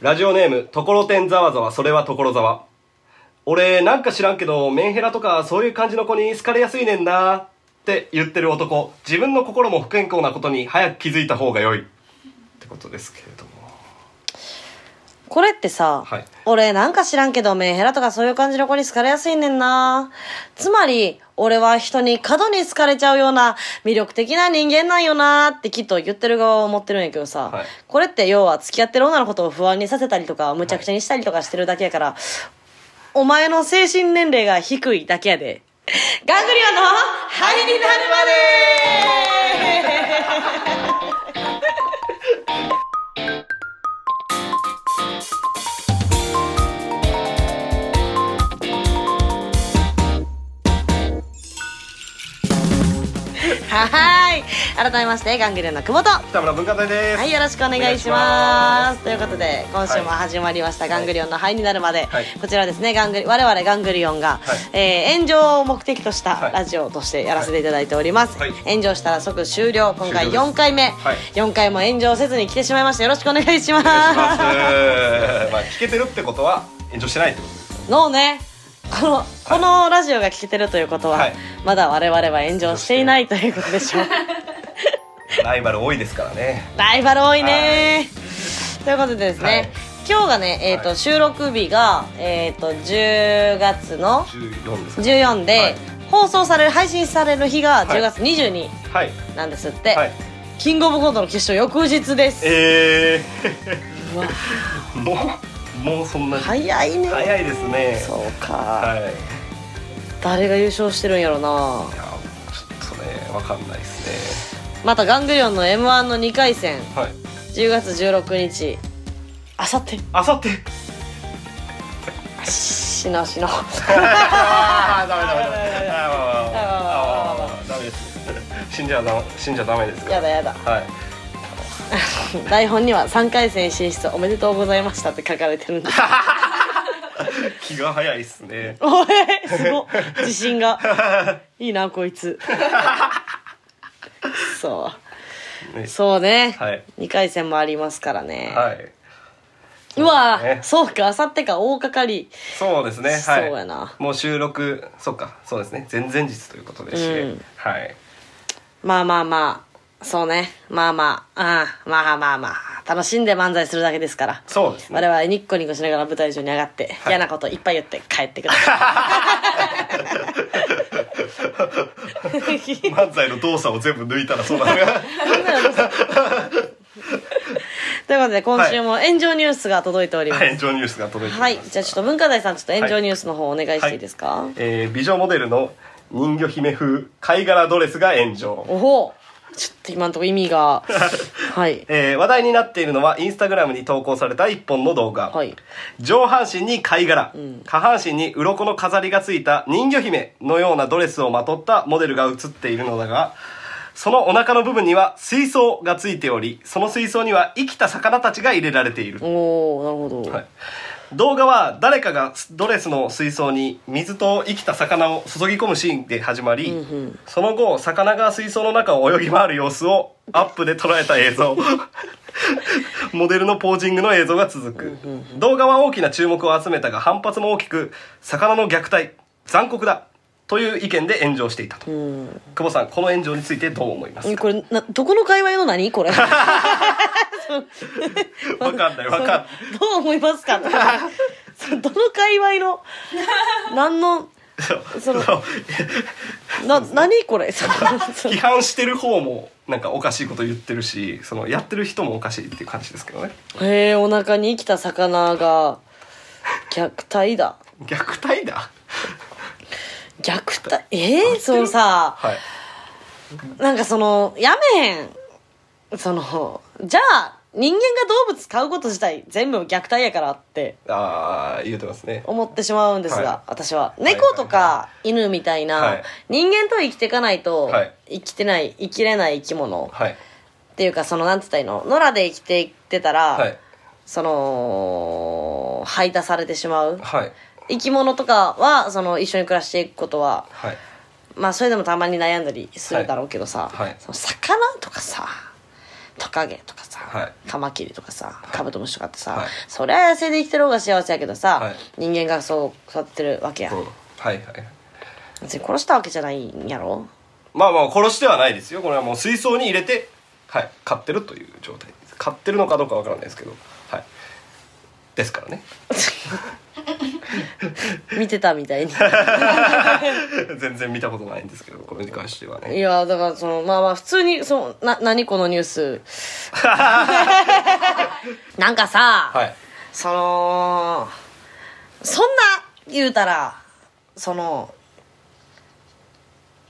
ラジオネーム、ところてんざわざわ、それはところざわ。俺、なんか知らんけど、メンヘラとかそういう感じの子に好かれやすいねんなって言ってる男。自分の心も不健康なことに早く気づいた方が良い。ってことですけれども。これってさ、はい。俺なんか知らんけどメンヘラとかそういう感じの子に好かれやすいねんな。つまり俺は人に過度に好かれちゃうような魅力的な人間なんよなってきっと言ってる側は思ってるんやけどさ、はい。これって要は付き合ってる女のことを不安にさせたりとかむちゃくちゃにしたりとかしてるだけやから、お前の精神年齢が低いだけやで。ガングリオンの灰になるまで はい。改めましてガングリオンの久保と。北村文化財です。はい、よろしくお願いします。ということで、今週も始まりました、ガングリオンの灰になるまで、はい。こちらですね、ガングリ、我々ガングリオンが、はい。えー炎上を目的としたはい。ラジオとしてやらせていただいております。はい。炎上したら即終了。今回終了です。4回目、はい。4回も炎上せずに来てしまいました。よろしくお願いします。まあ、聞けてるってことは、炎上してないってことです。のね、この、このラジオが聞けてるということは、はい。まだ我々は炎上していないということでしょう。ライバル多いですからね。ライバル多いね。ということでですね、はい。今日がね、えーとはい収録日が、えー、と10月の14ですか。14で、はい。放送される配信される日がい。10月22はい。なんですって、はい。キングオブコントの決勝翌日です、えうわ。ー、もう、もうそんな早いね。早いですね。そうか、はい、誰が優勝してるんやろうな。いやちょっとね分かんないですね。またガングリオンの m 1の2回戦、はい、10月16日。あさってあさってしなしなダメダメダメ。ダメ死んじゃダメ死んじゃダメですやだやだ。台本には3回戦進出おめでとうございましたって書かれてるんです。気が早いっすね。おいすごっ自信が。いいなこいつ。そう。ね。そうね、はい。2回戦もありますからね、はい。うわそうですね。そうか。あさってか大掛かり。そうですね。はい。そうやな。もう収録、そっか、そうですね。前々日ということでして、うん。はい。まあまあまあそうね。まあまあ。ああまあまあまあ。楽しんで漫才するだけですから。そうですね。我々ニッコニコしながら舞台上に上がって、はい。嫌なこといっぱい言って帰ってください漫才の動作を全部抜いたらそうなのがということで今週も炎上ニュースが届いております、炎上ニュースが届いておはいります。じゃあちょっと文化財さんちょっと炎上ニュースの方お願いしていいですか、えー美女モデルの人魚姫風貝殻ドレスが炎上。おほちょっと今のところ意味が はい。えー話題になっているのはインスタグラムに投稿された一本の動画、はい。上半身に貝殻、下半身に鱗の飾りがついた人魚姫のようなドレスをまとったモデルが写っているのだがそのお腹の部分には水槽がついておりその水槽には生きた魚たちが入れられている、おおなるほど、はい動画は誰かがドレスの水槽に水と生きた魚を注ぎ込むシーンで始まり、その後魚が水槽の中を泳ぎ回る様子をアップで捉えた映像。モデルのポージングの映像が続く、動画は大きな注目を集めたが反発も大きく魚の虐待残酷だという意見で炎上していたと、久保さんこの炎上についてどう思いますこれなどこの界隈の何？これ わかんないわかんない。どう思いますか そうどの界隈の何のそのな何これ？そのその。批判してる方もなんかおかしいこと言ってるしそのやってる人もおかしいっていう感じですけどね。へえお腹に生きた魚が虐待だ。虐待だ？虐待？えー、そのさ。はい。なんかそのやめへん。そのじゃあ人間が動物飼うこと自体全部虐待やからってああ言うてますね。思ってしまうんですが、はい。私は。猫とか犬みたいな、はい。人間と生きていかないとはい。生きてない生きれない生き物っはい。ていうかそのなんて言ったらいいの？野良で生きていってたら、はい。その排他されてしまうはい。生き物とかはその一緒に暮らしていくことははい。まあそれでもたまに悩んだりするだろうけどさ、はい。はい。その魚とかさトカゲとかさ、はい。カマキリとかさカブトムシとかってさ、はい。そりゃ野生で生きてる方が幸せやけどさ、はい。人間がそう育ってるわけや、う。んはいはい。別に殺したわけじゃないんやろ？まあまあ殺してはないですよ。これはもう水槽に入れてはい。飼ってるという状態。です飼ってるのかどうかわからないですけど。はい。ですからね 見てたみたいに。全然見たことないんですけどこれに関してはいねやだからそのまあまあ普通にそのな何このニュース？なんかさ、はい。そのそんな言うたらその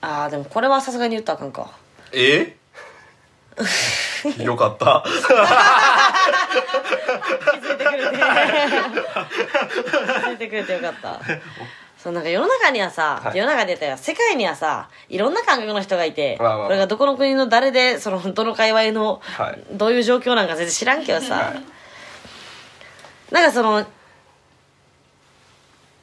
あーでもこれはさすがに言ったらあかんか。え？よかった気づいてくれて。気づいてくれてよかった。そうなんか世の中にはさ、はい。世の中で言ったら世界にはさいろんな感覚の人がいて、まあまあまあ。これがどこの国の誰でそのどの界隈の、はい。どういう状況なんか全然知らんけどさ、はい。なんかその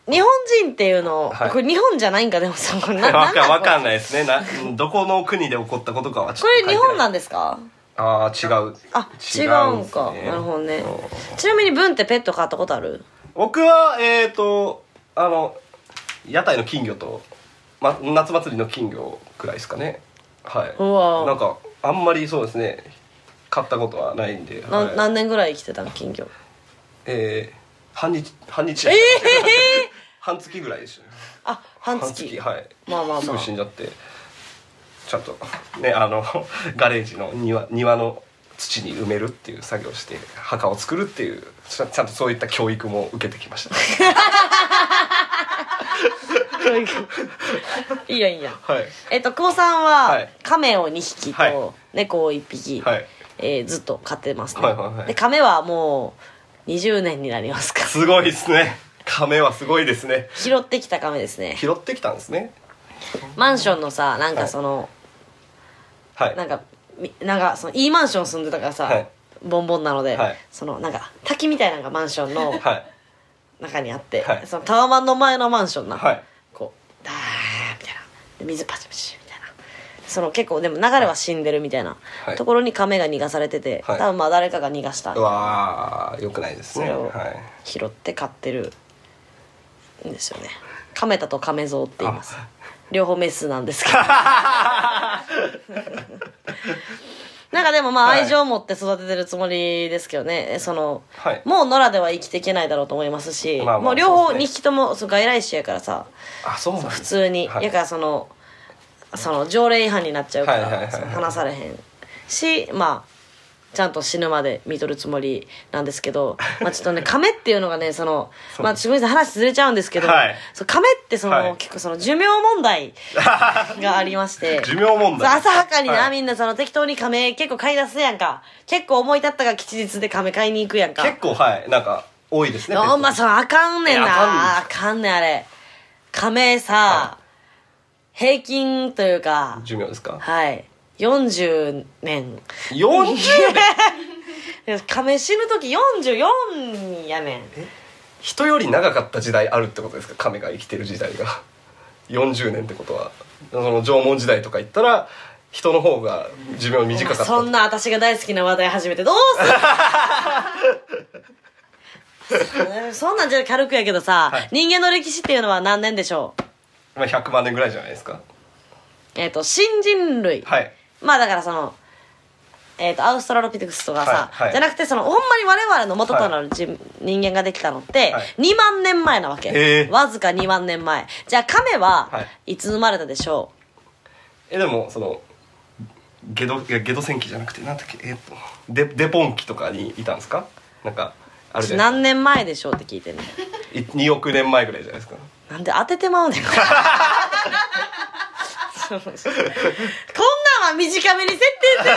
日本人っていうの、はい。これ日本じゃないんかでもさこれなわかわかんいないですね。などこの国で起こったことかはちょこれ日本なんでですか？ああ違う。あ違違うんかなるほどね。う。んちなみに文ってペット飼ったことある？僕はえっ、ー、とあの屋台の金魚と、ま、夏祭りの金魚くらいですかね。はい。うわなんかあんまりそうですね。買ったことはないんで、なはい。何年ぐらい生きてたの金魚？えー、半日半日。ええ 半月ぐらいでしたねあ半月。はい。まあまあすぐまあ死んじゃってちゃんとねあの ガレージの庭庭の土に埋めるっていう作業をして墓を作るっていうちゃんとそういった教育も受けてきました、教 育いいやいいやはい。えっと久保さんははい。亀を2匹はい。と猫を1匹、はい。えーずっと飼ってますね、はいはいはい。で亀はもう20年になりますか。すごいですね。亀はすごいですね。拾ってきた亀ですね。拾ってきたんですね。マンションのさなんかその、はい。なんかみなんかそのいいマンション住んでたからさ、はい。ボンボンなので、はい。そのなんか滝みたいなのがマンションのはい。中にあって、はい。そのタワマンの前のマンションな、はい。こうダーみたいなで水パチパチみたいなその結構でも流れは死んでるみたいな、はいところに亀が逃がされてて、はい多分まあ誰かが逃がしたうわーよくないですねそれをはい拾って飼ってるんですよね亀田と亀蔵って言います両方メスなんですけど。なんかでもまあはい。愛情を持って育ててるつもりですけどね。その、はい。もう野良では生きていけないだろうと思いますし、まあまあもう両方そうですね。2匹ともそう外来種やからさあそうなんです普通に、はい。やからそのその条例違反になっちゃうから、はいはいはいはい。その話されへんしまあちゃんと死ぬまで見とるつもりなんですけど、まあちょっとね、亀っていうのがね、その、まあ、すごい話ずれちゃうんですけど、はいそう亀ってその、はい結構その寿命問題がありまして、寿命問題浅はかにな、はいみんなその適当に亀結構買い出すやんか。結構思い立ったが吉日で亀買いに行くやんか。結構はいなんか多いですねほんまそのあかんねんな。あかんねんあれ。亀さ、は平均というか、寿命ですか？はい。40年。40年？亀死ぬ時44やねん。人より長かった時代あるってことですか？亀が生きてる時代が。40年ってことは。その縄文時代とか言ったら人の方が寿命短かった。そんな私が大好きな話題始めてどうする？そんなんじゃ軽くやけどさ、はい。人間の歴史っていうのは何年でしょう？まあ100万年ぐらいじゃないですか。えっ、と新人類、はいまあだからそのえっ、とアウストラロピテクスとかさ、はいはい。じゃなくてそのほんまに我々の元となる人,、人間ができたのって、はい。2万年前なわけ。わずか2万年前。じゃあ亀ははい。いつ生まれたでしょえでもそのゲドいやゲド戦記じゃなくてなんだっけ？えっとデデポン記とかにいたんですか？なんかあうる何年前でしょうって聞いてんねんい2億年前ぐらいじゃないですか。なんで当ててまうねん。こんなんは短めに設定する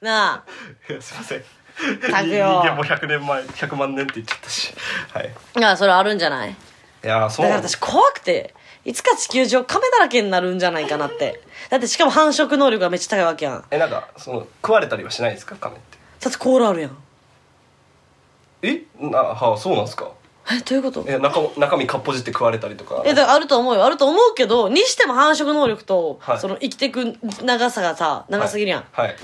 なあ。いやすいません。人よ間も100年前100万年って言っちゃったし。はい。いやそれあるんじゃない？いやそう。だから私怖くていつか地球上亀だらけになるんじゃないかなって。だってしかも繁殖能力がめっちゃ高いわけやん。えなんかその食われたりはしないですか？亀って。だってコールあるやん。え？なはあそうなんですか？えどういうこと？え中中身かっぽじって食われたりとか。えだからあると思うよ。あると思うけどにしても繁殖能力と、はい。その生きてく長さがさ長すぎるやん、はい、はい。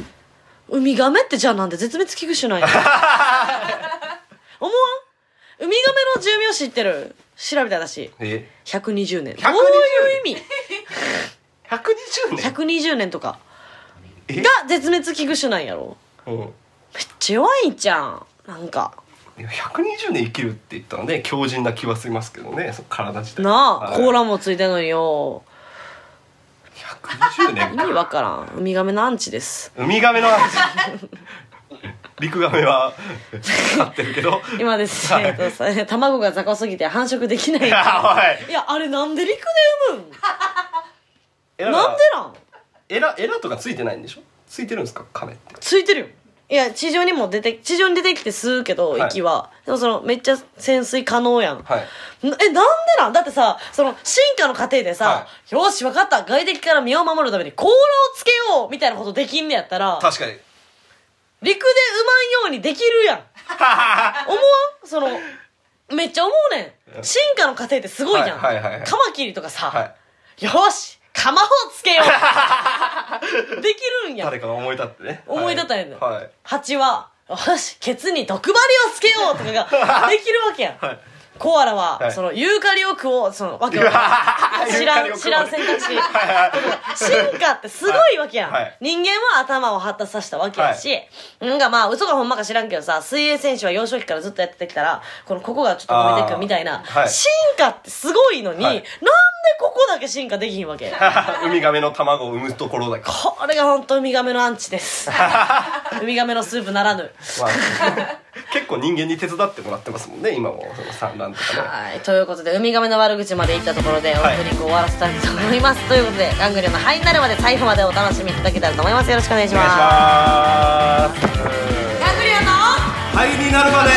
ウミガメってじゃあなんで？絶滅危惧種なんや。思わん？ウミガメの寿命知ってる？調べたらしいえ120年。120どういう意味？120年？120年とか。え？が絶滅危惧種なんやろ。うん。めっちゃ弱いんじゃんなんか120年生きるって言ったらね強靭な気はしますけどね体自体。なあはい。甲羅もついてんのによ。120年意味かわからん。ウミガメのアンチです。ウミガメの話陸ガメは飼ってるけど。今です。ね、えっ卵が雑魚すぎて繁殖できない。い やおい。いやあれなんで陸で産むん？えなんでなん？エラエラとかついてないんでしょ？ついてるんですか？カメって。ついてるよいや地上にも出て地上に出てきて吸うけどは。い。息は、でもそのめっちゃ潜水可能やん、はい。なえなんでなん？だってさその進化の過程でさ、はよし分かった。外敵から身を守るために甲羅をつけようみたいなことできんねやったら確かに。陸で産まんようにできるやん。思わん？そのめっちゃ思うねん。進化の過程ってすごいじゃん、はいはいはいはい。カマキリとかさ、はい。よし釜をつけよう。できるんや。誰かが思い立ってね。思い立ったんやねん。はい。蜂はよしケツに毒針をつけようとかができるわけやん、はいコアラは、はい。そのユーカリを食おうそのわけわからん 知らん知らん選択肢。進化ってすごいわけやん、はい。人間は頭を発達させたわけやし、なんかまあ嘘かほんまか知らんけどさ水泳選手は幼少期からずっとやってきたらこのここがちょっと伸びてくみたいな、進化ってすごいのに、はい。なんでここだけ進化できひんわけ？ウミガメの卵を産むところだけこれが本当ウミガメのアンチです。ウミガメのスープならぬ。まあ結構人間に手伝ってもらってますもんね今もその産卵とかね。はい、ということで、ウミガメの悪口まで言ったところで、オープニングを終わらせたいと思います。ということで、ガングリオンのハイになるまで最後までお楽しみいただけたらと思います。よろしくお願いします。ガングリオンのはいになるまで。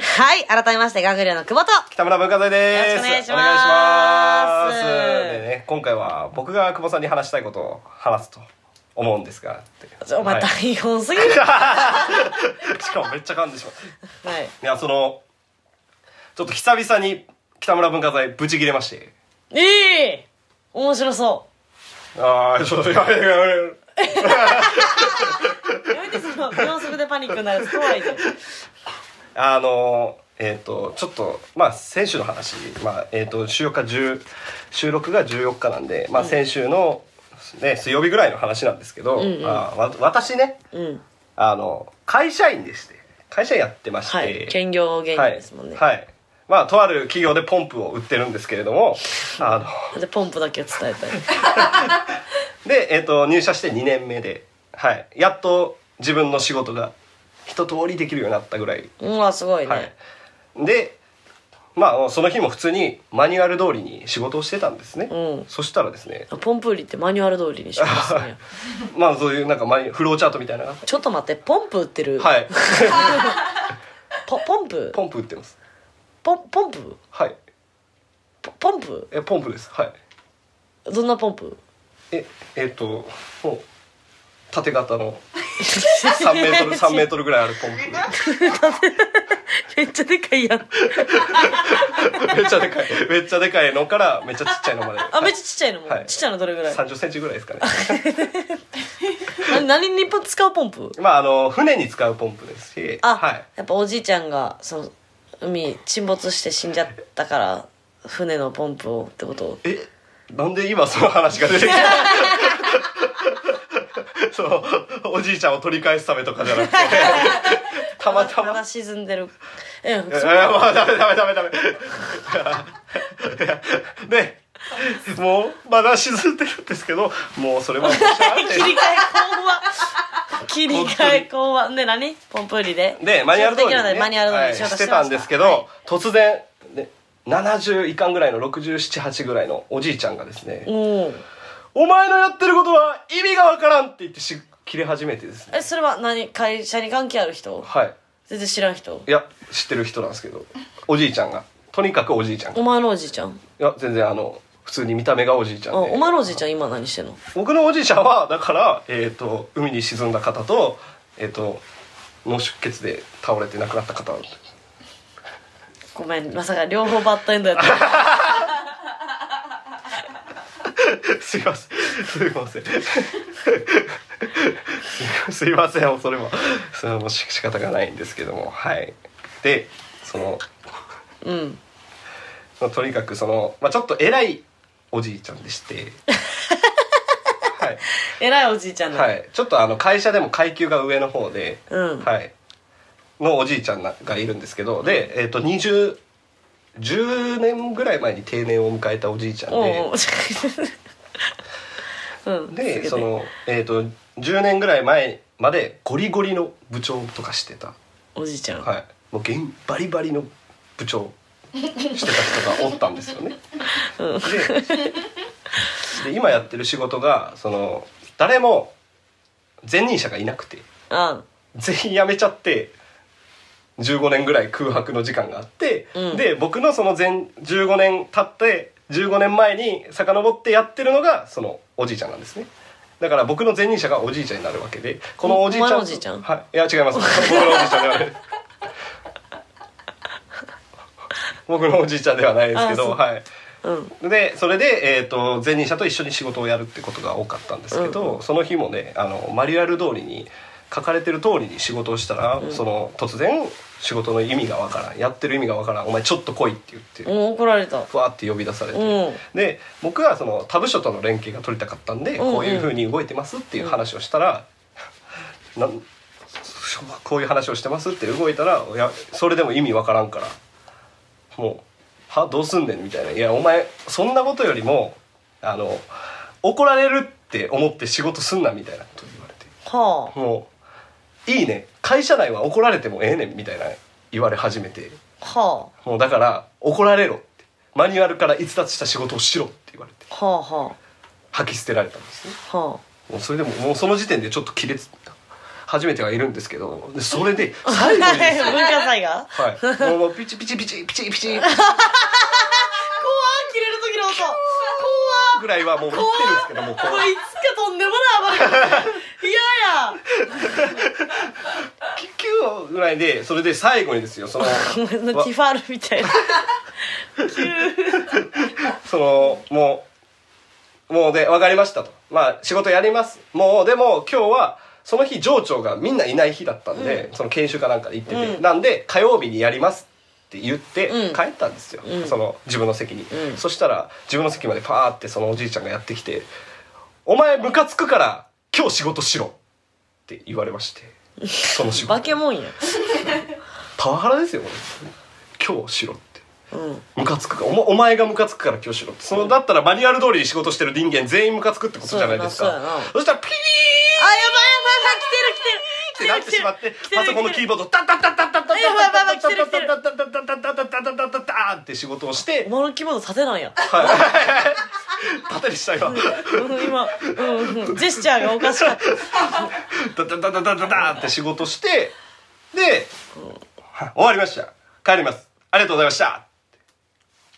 はい、改めまして、ガングリオンの久保と、北村文化財ですよろしくお願いしますお願いします。でね今回は僕が久保さんに話したいことを話すと思うんですがちょお前はい台本すぎる。は しかもめっちゃ噛んでしまうい。いやそのちょっと久々に北村文化財ブチ切れましていい面白そああちょっとやめてやめてう。やめて、その、秒速でパニックになるやつ怖いで。あのえっ、とちょっとまあ先週の話、まあえー、と収録が10収録が14日なんで、まあ、先週の、ね、水曜日ぐらいの話なんですけど、んうんあわ私ねうん。あの会社員でして会社員やってまして、はい。兼業芸人ですもんね。はい、はいまあとある企業でポンプを売ってるんですけれどもあので、ポンプだけを伝えたい。で、えー、と入社して2年目で、はい、やっと自分の仕事が一通りできるようになったぐらい、うん、まあ、すごいはいね。、でまあその日も普通にマニュアル通りに仕事をしてたんですね、うん。そしたらですねポンプ売りってマニュアル通りにしますね。まあそういうなんかマニフローチャートみたいな。のがあっちょっと待って、ポンプ売ってる。てはい。ポポンプ？ポンプ売ってます。ポンポンプ？はい。ポポンプ？えポンプです。はい。どんなポンプ？ええっ、ともう縦型の 3メートル3メートルぐらいあるポンめっちゃでかいやん。プめっちゃでかい。めっちゃでかいのからめっちゃちっちゃいのまで。あめっちゃちっちゃいのも、はい。ちっちゃいのどれぐらい？3 0ンチぐらいですかね。な何に使うポンプ？まああの船に使うポンプですしあ、はい。やっぱおじいちゃんがその海沈没して死んじゃったから船のポンプをってことえなんで今その話が出てきたそのおじいちゃんを取り返すためとかじゃなくて。たまたま。まだ沈んでる。ええー、もうダメダメダメダメ。でもうまだ沈んでるんですけどもうそれも切り替え講話。切り替え講話。で何？ポンプ売りで。でマニュアル通りね。マニュアル通りはい。してたんですけど、はい。突然、ね、70いかんぐらいの678ぐらいのおじいちゃんがですねうん「お前のやってることは意味がわからん!」って言ってし切れ始めてですね。えそれは何？会社に関係ある人？はい。全然知らん人？いや知ってる人なんですけど。おじいちゃんが。とにかくおじいちゃんいお前のおじいちゃん？や全然あの普通に見た目がおじいちゃんで。あお前のおじいちゃん今何してんの？僕のおじいちゃんはだから、えー、と海に沈んだ方と,、えー、と脳出血で倒れて亡くなった方ごめんまさか両方バッドエンドやった すいません。すいません。す すいません。それも。それもし仕方がないんですけども。はい。でそのうん。まあとにかくその、まあ、ちょっと偉いおじいちゃんでして。はい、偉いおじいちゃんだ、はい、ちょっとあの会社でも階級が上の方で、うん。はい、のおじいちゃんながいるんですけど。で、えっと20 10年ぐらい前に定年を迎えたおじいちゃんで。お でその、えっと10年ぐらい前までゴリゴリの部長とかしてた、おじいちゃん、はい、もうバリバリの部長してた人がおったんですよね。うん。でで今やってる仕事がその誰も前任者がいなくて。あ全員辞めちゃって15年ぐらい空白の時間があって、うん。で僕のその前15年経って15年前に遡ってやってるのがそのおじいちゃんなんですね。だから僕の前任者がおじいちゃんになるわけでこのおじいちゃんおじいちゃん？はい。いや違います。僕のおじいちゃんではない。僕のおじいちゃんではないですけどはい。うん。でそれで、えー、と前任者と一緒に仕事をやるってことが多かったんですけど、その日もねあのマニュアル通りに書かれてる通りに仕事をしたら、その突然仕事の意味がわからん。やってる意味がわからん。お前ちょっと来いって言って、うん怒られた。ふわって呼び出されて、うん。で僕はその他部署との連携が取りたかったんで、うんうん。こういうふうに動いてますっていう話をしたら、なんこういう話をしてますって動いたらいやそれでも意味わからんから。もう「はどうすんねん」みたいな「いやお前そんなことよりもあの怒られるって思って仕事すんな」みたいなこと言われて。はもう「いいね会社内は怒られてもええねん」みたいな言われ始めて。あ。はもうだから怒られろって。マニュアルから逸脱した仕事をしろって言われて。あはあ。は吐き捨てられたんですね。あ。はもうそれでももうその時点でちょっと亀裂初めてはいるんですけどでそれであ最後にですよ文化祭が？はい。もうもうピチピチピチピチピチ。怖っ切れる時の音。怖っ。ぐらいはもう言っ。てるんですけどもうここれいつかとんでもない暴れ方。嫌やう9ぐらいでそれで最後にですよそのごめんなティファールみたいな。そのもうもうで分かりましたと。まあ仕事やります。もうでも今日はその日上長がみんないない日だったんで、その研修かなんかで行ってて、うん。なんで火曜日にやりますって言ってうん帰ったんですよ、うん。その自分の席に、うん。そしたら自分の席までパーってそのおじいちゃんがやってきて「お前ムカつくから今日仕事しろ」って言われましてその仕事化け物やパワハラですよこれ。今日しろって。うん。ムカつくかお,、お前がムカつくから今日しろって。そのだったらマニュアル通りに仕事してる人間全員ムカつくってことじゃないですか。そうやな。そうやなそしたらピーあやばいやばいやばい。ってなってしまって来てるパソコンのキーボードタッタッタッタッタッタッタッやばいやばいやばい来てる来てるタッタッタッタッタッタッタッタッタッタッタッタッタッって仕事をしてお前のキーボード縦なんや縦にした今うん今うん。うん。ジェスチャーがおかしかった。タタタタタタタって仕事してではい終わりました。帰ります。ありがとうございました。っ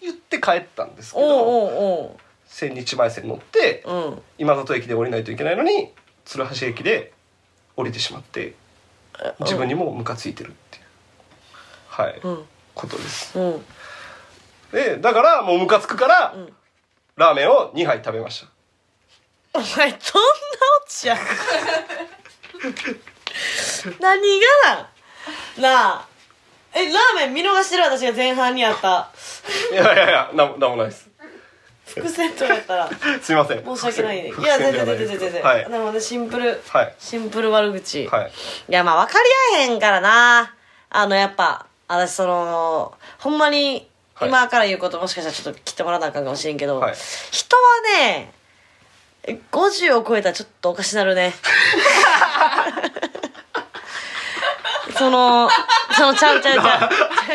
て言って帰ったんですけどおうおう千日前線乗っておううん。今里駅で降りないといけないのに鶴橋駅で降りてしまって自分にもムカついてるっていうはい、うん。ことです。うん。でだからもうムカつくから、んラーメンを2杯食べました。お前どんなオチや何がなあ。えラーメン見逃してる私が前半にあった。いやいやいやなんなんもないです。伏線とかやったら。すいません。申し訳ないね。い伏や全然全然全然。はい。でもねシンプルはい。シンプル悪口。はい。いやまあ分かり合えへんからな。あのやっぱ私そのほんまにはい。今から言うこともしかしたらちょっと切ってもらわなあかんかもしれんけど、はい。人はね50を超えたらちょっとおかしなるね。そのそのちゃうちゃうちゃう。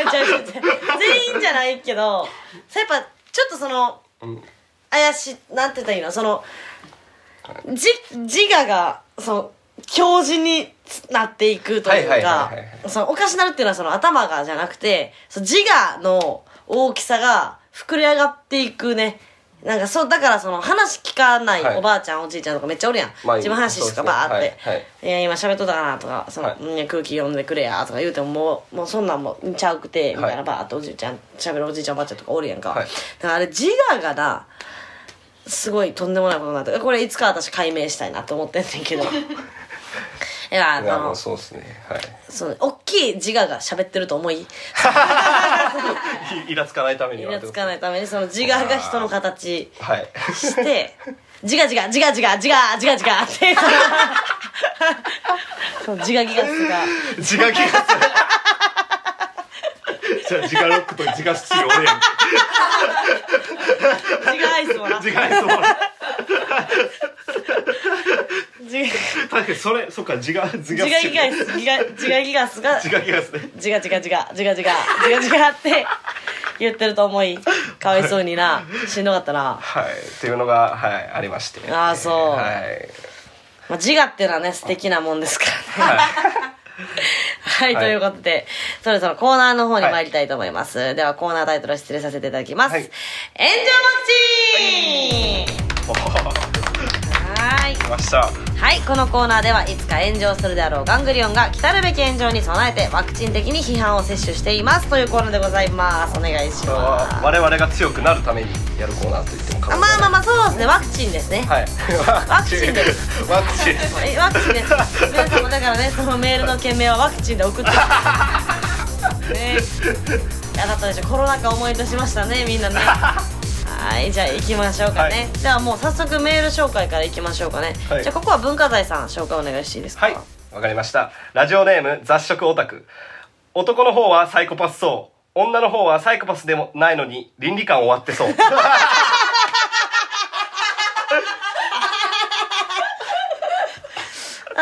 ちゃうちゃうちゃう。全員じゃないけどやっぱちょっとそのうん。怪しいなんて言ったらいいの？そのじ自我がその強靭になっていくというかそのおかしなるっていうのはその頭がじゃなくてその自我の大きさが膨れ上がっていくね。なんかそうだからその話聞かないはい。おばあちゃん、おじいちゃんとかめっちゃおるやん、まあ自分話しかバーって、はいはい。いや今喋っとったかなとかその、はい。空気読んでくれやとか言うてももうもうそんなんもんちゃうくてみたいな、はいバーっておじいちゃん喋るおじいちゃんおばあちゃんとかおるやんか、はい。だからあれ自我がなすごいとんでもないことになってこれいつか私解明したいなと思ってんねんけどいやあのそうですね。はい。そう大きい自我が喋ってると思い？イラつかないためにはイラつかないためにその自我が人の形はい。して自我自我自我自我自我自我自我って。その自我ギガスが。自我ギガス。じゃあ自我ロックと自我スチール俺やん自我アイスもな自我アイスも自我確かにそれそっか自我自自我ギガスギガ自我ギガスが自我ギガスね自我自我自我自我自我自我自我って言ってると思いかわいそうになしんどかったな、はいっていうのがはいありまして。あーそう。はいまあ、自我っていうのはね素敵なもんですからね。はい、はいということで、そろそろコーナーの方に参りたいと思います。では、コーナータイトル失礼させていただきます。はい。炎上ワクチンはい。来ましたはい、このコーナーではいつか炎上するであろうガングリオンが来たるべき炎上に備えてワクチン的に批判を接種していますというコーナーでございます。お願いしこれはます。我々が強くなるためにやるコーナーと言っても過あ言まあまあまあ、そうですね、ワクチンですね。はいワクチンですワクチンえワクチンです皆さんもだからねそのメールの件名はワクチンで送ってねいやだったでしょコロナ禍思い出しましたねみんなねはいじゃあ行きましょうかね、はい。ではもう早速メール紹介から行きましょうかね、はい。じゃあここは文化財さん紹介お願いしていいですか？はいわかりました。ラジオネーム雑食オタク。男の方はサイコパスそう。女の方はサイコパスでもないのに倫理観終わってそう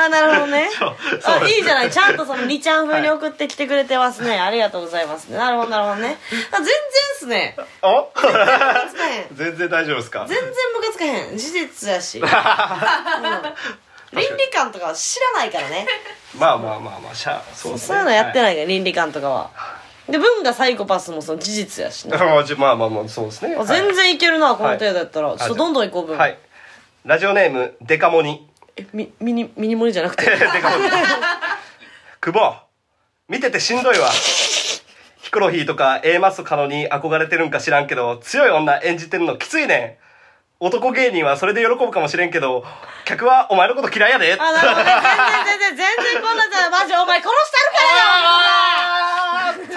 あなるほどね。あいいじゃない。ちゃんとその2ちゃん風に送ってきてくれてますね、ありがとうございますね。なるほどなるほどね。あ全然っすね。お？全然大丈夫ですか？全然ムカつかへん。事実やし、うん。倫理観とかは知らないからね。まあまあまあまあしゃそうね。そういうのやってい、ないから、倫理観とかは。で文がサイコパスもその事実やしね、まあまあまあそうですね。あ全然いけるなこの程度やったら、はい。ちょっとどんどんいこう文、はい。ラジオネームデカモニえミミニミニモニじゃなくて？久保見ててしんどいわ。ヒコロヒーとか A マストカノに憧れてるんか知らんけど強い女演じてるのきついねん。男芸人はそれで喜ぶかもしれんけど客はお前のこと嫌いやで。あなるほどね。全然全然全然こんなんじゃマジお前殺してあーっと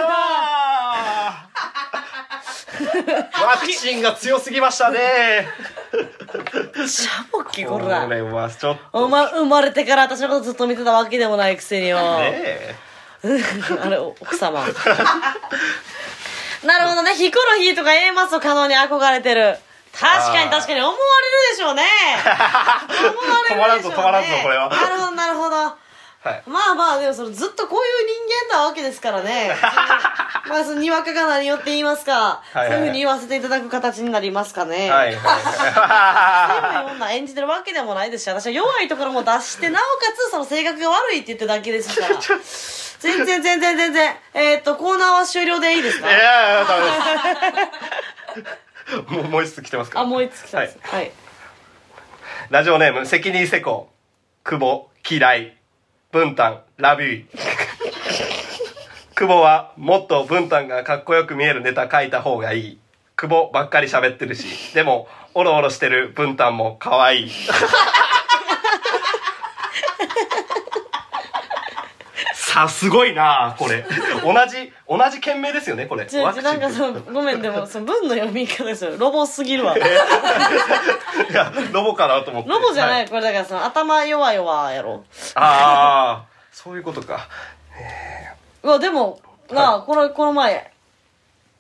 ワクチンが強すぎましたね。やるしゃぼっきここられはちょっと。生まれてから私のことずっと見てたわけでもないくせによ、ねえ。あれ奥様。なるほどね。ヒコロヒーとか A マスを可能に憧れてる。確かに確かに。思われるでしょうね。思われるでしょうね。止まらんぞ止まらんぞこれは。なるほどなるほどはい。まあまあでもそのずっとこういう人間なわけですからね。まあそのにわかが何よって言いますか、はいはいそういうふうに言わせていただく形になりますかね、はいはい強い。女演じてるわけでもないですし私は弱いところも出してなおかつその性格が悪いって言ってるだけですから。全然全然全然えーっとコーナーは終了でいいですか？いやいやダメですもうもう一つ来てますから。あもう一つ来たんです。はい、ラジオネーム関にセコ久保嫌い文旦ラビュー。久保はもっと文旦がかっこよく見えるネタ書いた方がいい。久保ばっかり喋ってるし。でもおろおろしてる文旦も可愛い。さあすごいなこれ。同じ同じ件名ですよねこれ。じゃワクチン。なんかそのごめんでもその文の読み方ですよロボすぎるわ。いやロボかなと思って。ロボじゃない、はこれだからその頭弱々やろ。ああそういうことか。うわでもなあこのこの前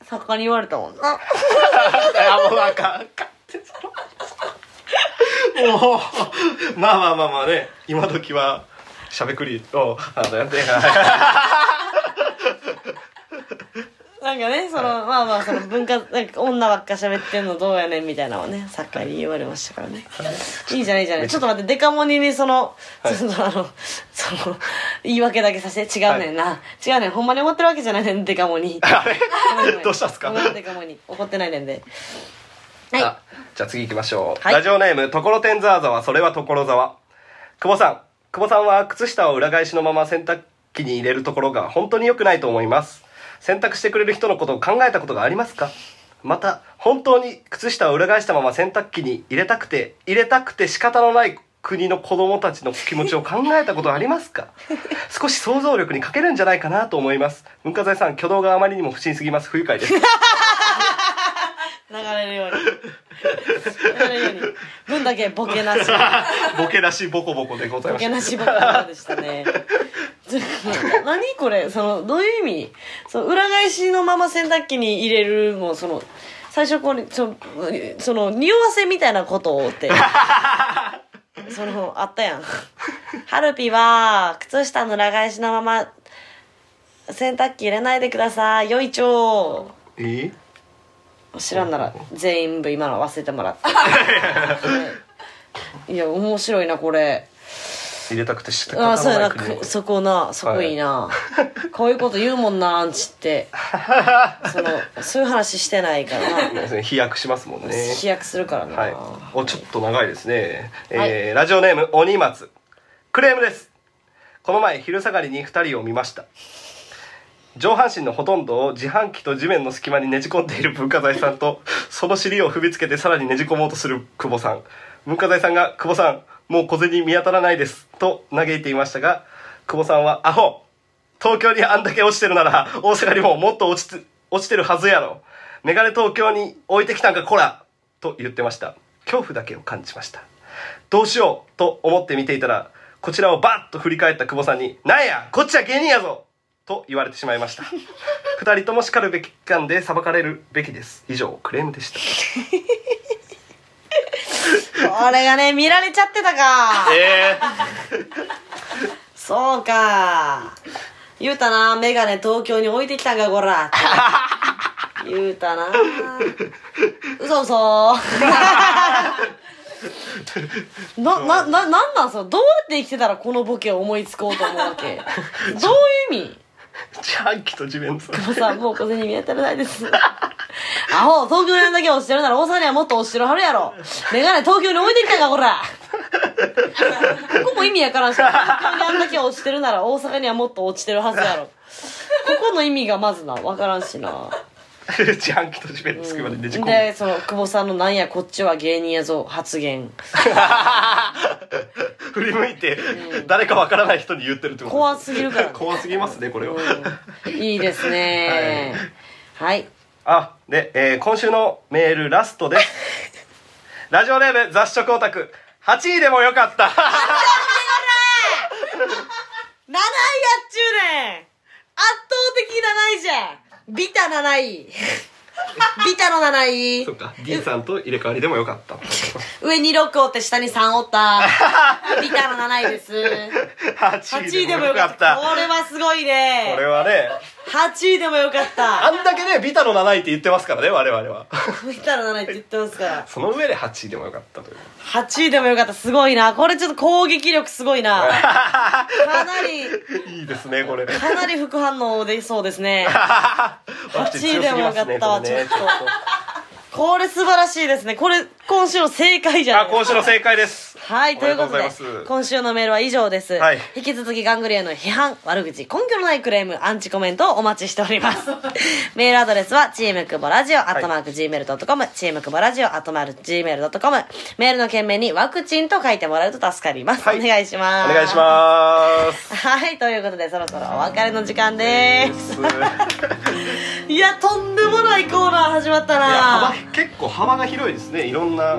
作家に言われたもんな。いやもうなんかもうまあまあまあまあね。今時はしゃべくりをあのやって なんかねその、まあまあその文化なんか女ばっか喋ってんのどうやねんみたいなのをね作家に言われましたからね。い。いじゃないいいじゃない。ちょっと待ってデカモニにその、はい。ちょっとあのその言い訳だけさせて違うねんな、違うねん。ほんまに思ってるわけじゃないねんデカモニあれ？どうしたんすか？デカモニ怒ってないねんで。はい。あじゃあ次行きましょう、はい。ラジオネームところてんざわざわそれは所沢。久保さん。久保さんは靴下を裏返しのまま洗濯機に入れるところが本当に良くないと思います洗濯してくれる人のことを考えたことがありますか？また本当に靴下を裏返したまま洗濯機に入れたくて入れたくて仕方のない国の子供たちの気持ちを考えたことありますか？少し想像力に欠けるんじゃないかなと思います。文化財さん挙動があまりにも不審すぎます。不愉快です。流れるように。流れるように分だけボケなし。ボケなしボコボコでございボました。ケなしボケなしでしたね。何これ？そのどういう意味？その裏返しのまま洗濯機に入れるもうその最初こうそのその匂わせみたいなことをって。そのあったやん。ハルピは靴下の裏返しのまま洗濯機入れないでください。よいちょえ？知らんなら全部今の忘れてもらって。いや面白いなこれ。入れたくて仕ああそうやなくそこなそこいいな、こういうこと言うもんなアンチって。そのそういう話してないからな。飛躍しますもんね。飛躍するからな、はい。お、ちょっと長いですね。えはーラジオネーム、鬼松。クレームです。この前、昼下がりに二人を見ました。上半身のほとんどを自販機と地面の隙間にねじ込んでいる文化財さんと、その尻を踏みつけてさらにねじ込もうとする久保さん。文化財さんが、久保さん、もう小銭見当たらないです。と嘆いていましたが、久保さんは、アホ東京にあんだけ落ちてるなら、大阪にももっと落ちて、落ちてるはずやろ。メガネ東京に置いてきたんか、こらと言ってました。恐怖だけを感じました。どうしようと思って見ていたら、こちらをバッと振り返った久保さんに、なんやこっちは芸人やぞと言われてしまいました。二人とも叱るべき間で裁かれるべきです。以上、クレームでした。これがね見られちゃってたか。えそうか。言うたなメガネ東京に置いてきたんかこら。って言うたな。嘘嘘。な、な、な、なんなんそれどうやって生きてたらこのボケを思いつこうと思うわけ？どういう意味？ー、自販機と地面のさ。もうさ、もう小銭見当たらないです。アホ、東京にあんだけ落ちてるなら大阪にはもっと落ちてるはるやろ。メガネ東京に置いてきたか、こら。ここも意味やからんし、東京にあんだけ落ちてるなら大阪にはもっと落ちてるはずやろ。ここの意味がまずな、わからんしな。自販機と地面の隙間にねじ込む。で、その、久保さんのなんや、こっちは芸人やぞ、発言。振り向いて、誰かわからない人に言ってるってこと怖すぎるからね怖すぎますね、これは。うんいいですね。はい。あ、で、えー今週のメールラストです。ラジオネーム雑食オタク。8位でもよかった。7位やっちゅうねん圧倒的7位じゃんビタ7位ビタの7位そうか、D さんと入れ替わりでもよかった。上に6おって下に3おった。ビタの7位です8 8位位でもよかった。これはすごいね。これはね、8位でもよかっあたんだけね、ビタの7位って言ってますからね、我々は。ビタの7位って言ってますから。その上で8位でもよかったという。8位でもよかった。すごいな。これちょっと攻撃力すごいな。かなり。いいですね、これ。かなり副反応できそうですね。ワクチン強すぎますね8位でもよかったわね。ちょっとこれ素晴らしいですねこれ今週の正解じゃなあ、いですか今週の正解です。はい、ということで今週のメールは以上です。はい引き続きガングリへの批判、悪口、根拠のないクレーム、アンチコメントをお待ちしております。メールアドレスは、チームクボラジオ、アットマーク Gmail.com、チームクボラジオ、アットマーク Gmail.com、メールの件名にワクチンと書いてもらえると助かります。はいお願いします。お願いします。す。はい、ということで、そろそろお別れの時間です。す いや、とんでもないコーナー始まったな結構幅が広いですね。いろんな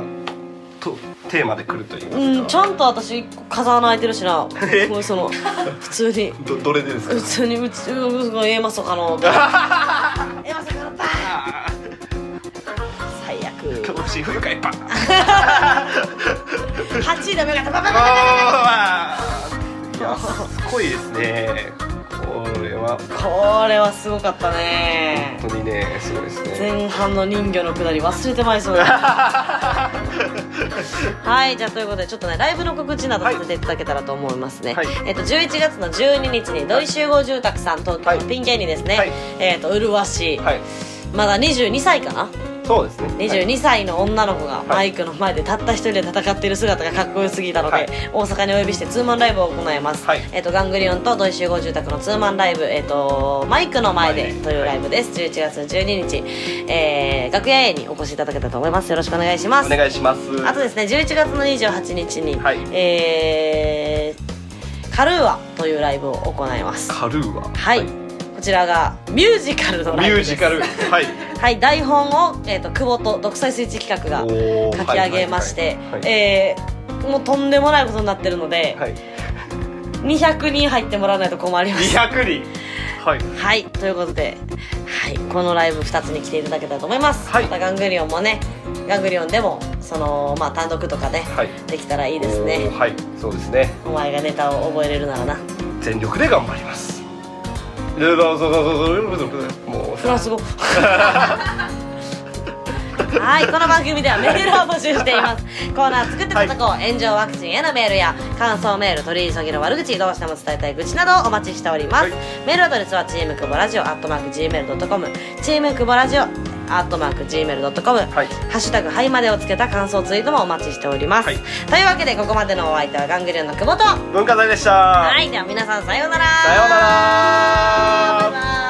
とテーマで来ると言いますか、うん、ちゃんと私一個風穴開いてるしな。え？もうその、普通に。どどれでですか？普通にうちうんうんええまさかのええまさかのだ最悪。今年不愉快パン8位でもよかった。バババババあーいやすごいですねこれはこれはすごかったね。本当にねすごいですね。前半の人魚のくだり忘れてまいそうだ。はいじゃあということでちょっとねライブの告知などさせていただけたらと思いますね、はい。えっと11月の12日に土井集合住宅さん東京のピン芸にですね、はい。えっと麗しい、はい。まだ22歳かな？そうですね。22歳の女の子がマイクの前でたった一人で戦っている姿がかっこよすぎたので、はい。大阪にお呼びしてツーマンライブを行います、はい。えっとガングリオンと土井集合住宅のツーマンライブ、えっとマイクの前でというライブです。11月12日、えー楽屋 A にお越しいただけたらと思います。よろしくお願いします。お願いします。あとですね11月の28日に、はい。えーカルーアというライブを行います。カルーははい、こちらがミュージカルのラミイブです。ュージカル。はい。はい、台本を、えー、と久保と独裁スイッチ企画がおー。書き上げましてはいはいえーもうとんでもないことになってるので、はい。200人入ってもらわないと困ります。200人。はい。はいということで、はい、このライブ2つに来ていただけたらと思います、はい。またガングリオンもねガングリオンでもそのまあ単独とかね、はい。できたらいいですね。おーはい。そうですね。お前がネタを覚えれるならな。全力で頑張ります。いやそうそうそうそうもう。フランス語。はいこの番組ではメールを募集しています。コーナー作って叩こう、炎上ワクチンへのメールや感想メール取り急ぎの悪口どうしても伝えたい愚痴などをお待ちしております、はい。メールアドレスはチームクボラジオアットマーク Gmail.com チームクボラジオアットマーク Gmail.com、はい。ハッシュタグハイまでをつけた感想ツイートもお待ちしております、はい。というわけでここまでのお相手はガングリオンの久保と。文化財でした。はいでは皆さんさようなら。さようなら。バイバイ